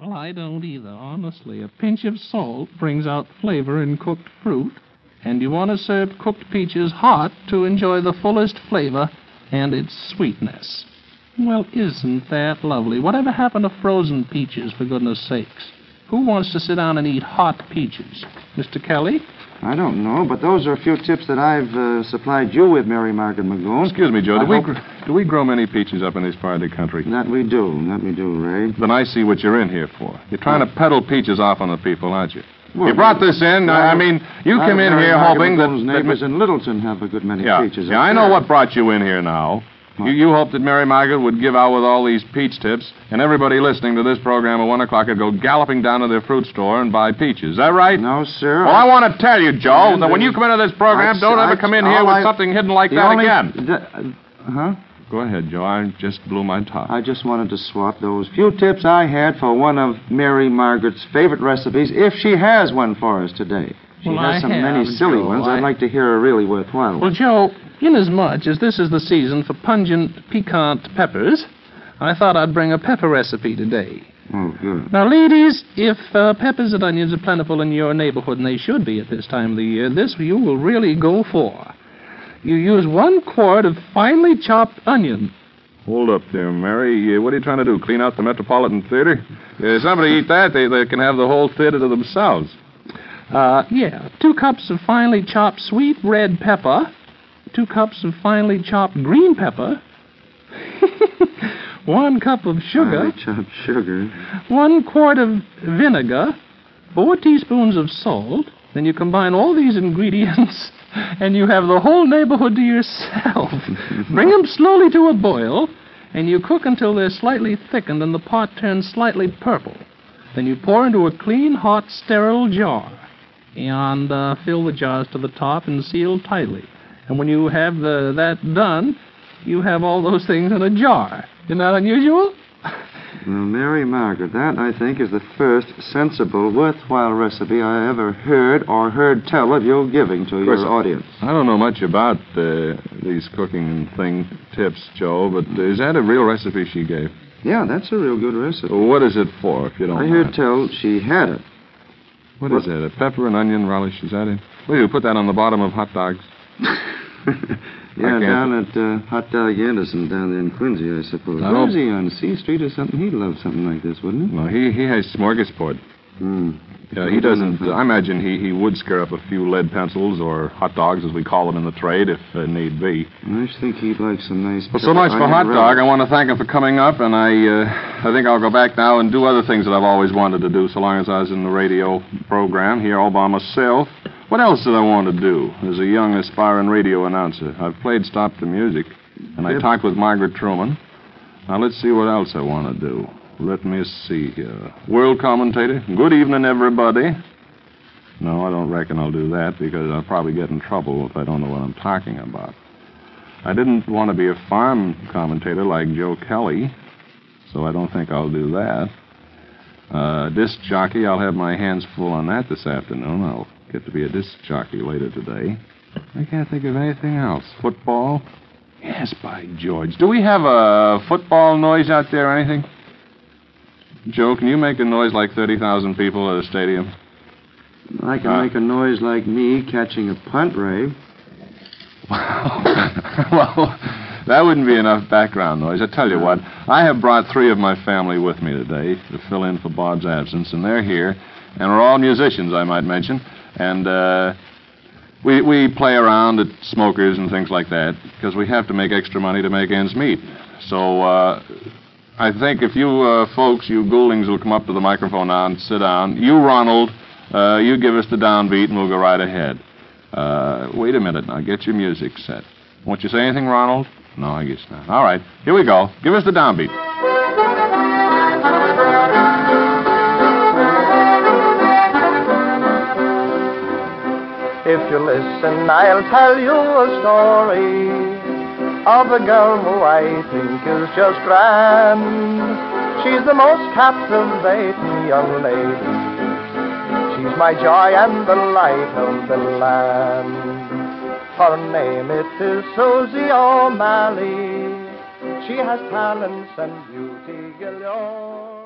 Well, I don't either, honestly. A pinch of salt brings out flavor in cooked fruit, and you want to serve cooked peaches hot to enjoy the fullest flavor and its sweetness. Well, isn't that lovely? Whatever happened to frozen peaches, for goodness sakes? Who wants to sit down and eat hot peaches? Mr. Kelly? I don't know, but those are a few tips that I've uh, supplied you with, Mary Margaret McGoon. Excuse me, Joe. I we, hope- gr- do we grow many peaches up in this part of the country? That we do. That we do, Ray. Then I see what you're in here for. You're trying to peddle peaches off on the people, aren't you? Well, you brought this in. I I mean, you came in here hoping that. That neighbors in Littleton have a good many yeah, peaches. yeah, I know there. what brought you in here now. You, you hoped that Mary Margaret would give out with all these peach tips, and everybody listening to this program at 1 o'clock would go galloping down to their fruit store and buy peaches. Is that right? No, sir. Well, I want to tell you, Joe, that when uh, you come into this program, I- don't ever come in here with I- something hidden like that only- again. the- huh? Go ahead, Joe. I just blew my top. I just wanted to swap those few tips I had for one of Mary Margaret's favorite recipes, if she has one for us today. She Well, has I so many silly Joe. ones. I- I'd like to hear a really worthwhile one. Well. Joe, inasmuch as this is the season for pungent, piquant peppers, I thought I'd bring a pepper recipe today. Oh, good. Now, ladies, if uh, peppers and onions are plentiful in your neighborhood, and they should be at this time of the year, this you will really go for. You use one quart of finely chopped onion. Hold up there, Mary. Uh, what are you trying to do? Clean out the Metropolitan Theater? Uh, somebody eat that, they, they can have the whole theater to themselves. Uh, yeah, two cups of finely chopped sweet red pepper, two cups of finely chopped green pepper, one cup of sugar, Finely chopped sugar. one quart of vinegar, four teaspoons of salt. Then you combine all these ingredients, and you have the whole neighborhood to yourself. Bring them slowly to a boil, and you cook until they're slightly thickened and the pot turns slightly purple. Then you pour into a clean, hot, sterile jar, and uh, fill the jars to the top and seal tightly. And when you have the, that done, you have all those things in a jar. Isn't that unusual? Well, Mary Margaret, that, I think, is the first sensible, worthwhile recipe I ever heard or heard tell of you giving to your audience. I don't know much about uh, these cooking thing tips, Joe, but is that a real recipe she gave? Yeah, that's a real good recipe. What is it for, if you don't I mind? heard tell she had it. What is it? A pepper and onion relish? Is that it? Well, you put that on the bottom of hot dogs. Yeah, down at uh, Hot Dog Anderson down there in Quincy, I suppose. I Where he on C Street or something? He'd love something like this, wouldn't he? Well, he he has smorgasbord. Hmm. Yeah, he doesn't. I imagine he, he would scare up a few lead pencils or hot dogs, as we call them in the trade, if uh, need be. I just think he'd like some nice. Well, so much for hot dog. I want to thank him for coming up, and I uh, I think I'll go back now and do other things that I've always wanted to do, so long as I was in the radio program here all by myself. What else did I want to do as a young aspiring radio announcer? I've played Stop the Music, and I Yep. talked with Margaret Truman. Now let's see what else I want to do. Let me see here. World commentator. Good evening, everybody. No, I don't reckon I'll do that because I'll probably get in trouble if I don't know what I'm talking about. I didn't want to be a farm commentator like Joe Kelly, so I don't think I'll do that. Uh, disc jockey, I'll have my hands full on that this afternoon. I'll get to be a disc jockey later today. I can't think of anything else. Football? Yes, by George. Do we have a football noise out there or anything? Joe, can you make a noise like 30,000 people at a stadium? I can Uh, make a noise like me catching a punt, Ray. Wow. well, that wouldn't be enough background noise. I tell you what, I have brought three of my family with me today to fill in for Bob's absence, and they're here, and we're all musicians, I might mention, and uh, we we play around at smokers and things like that because we have to make extra money to make ends meet. So. Uh, I think if you uh, folks, you Gouldings, will come up to the microphone now and sit down. You, Ronald, uh, you give us the downbeat and we'll go right ahead. Uh, wait a minute now. Get your music set. Won't you say anything, Ronald? No, I guess not. All right. Here we go. Give us the downbeat. If you listen, I'll tell you a story of a girl who I think is just grand. She's the most captivating young lady. She's my joy and the light of the land. Her name it is Susie O'Malley. She has talents and beauty galore.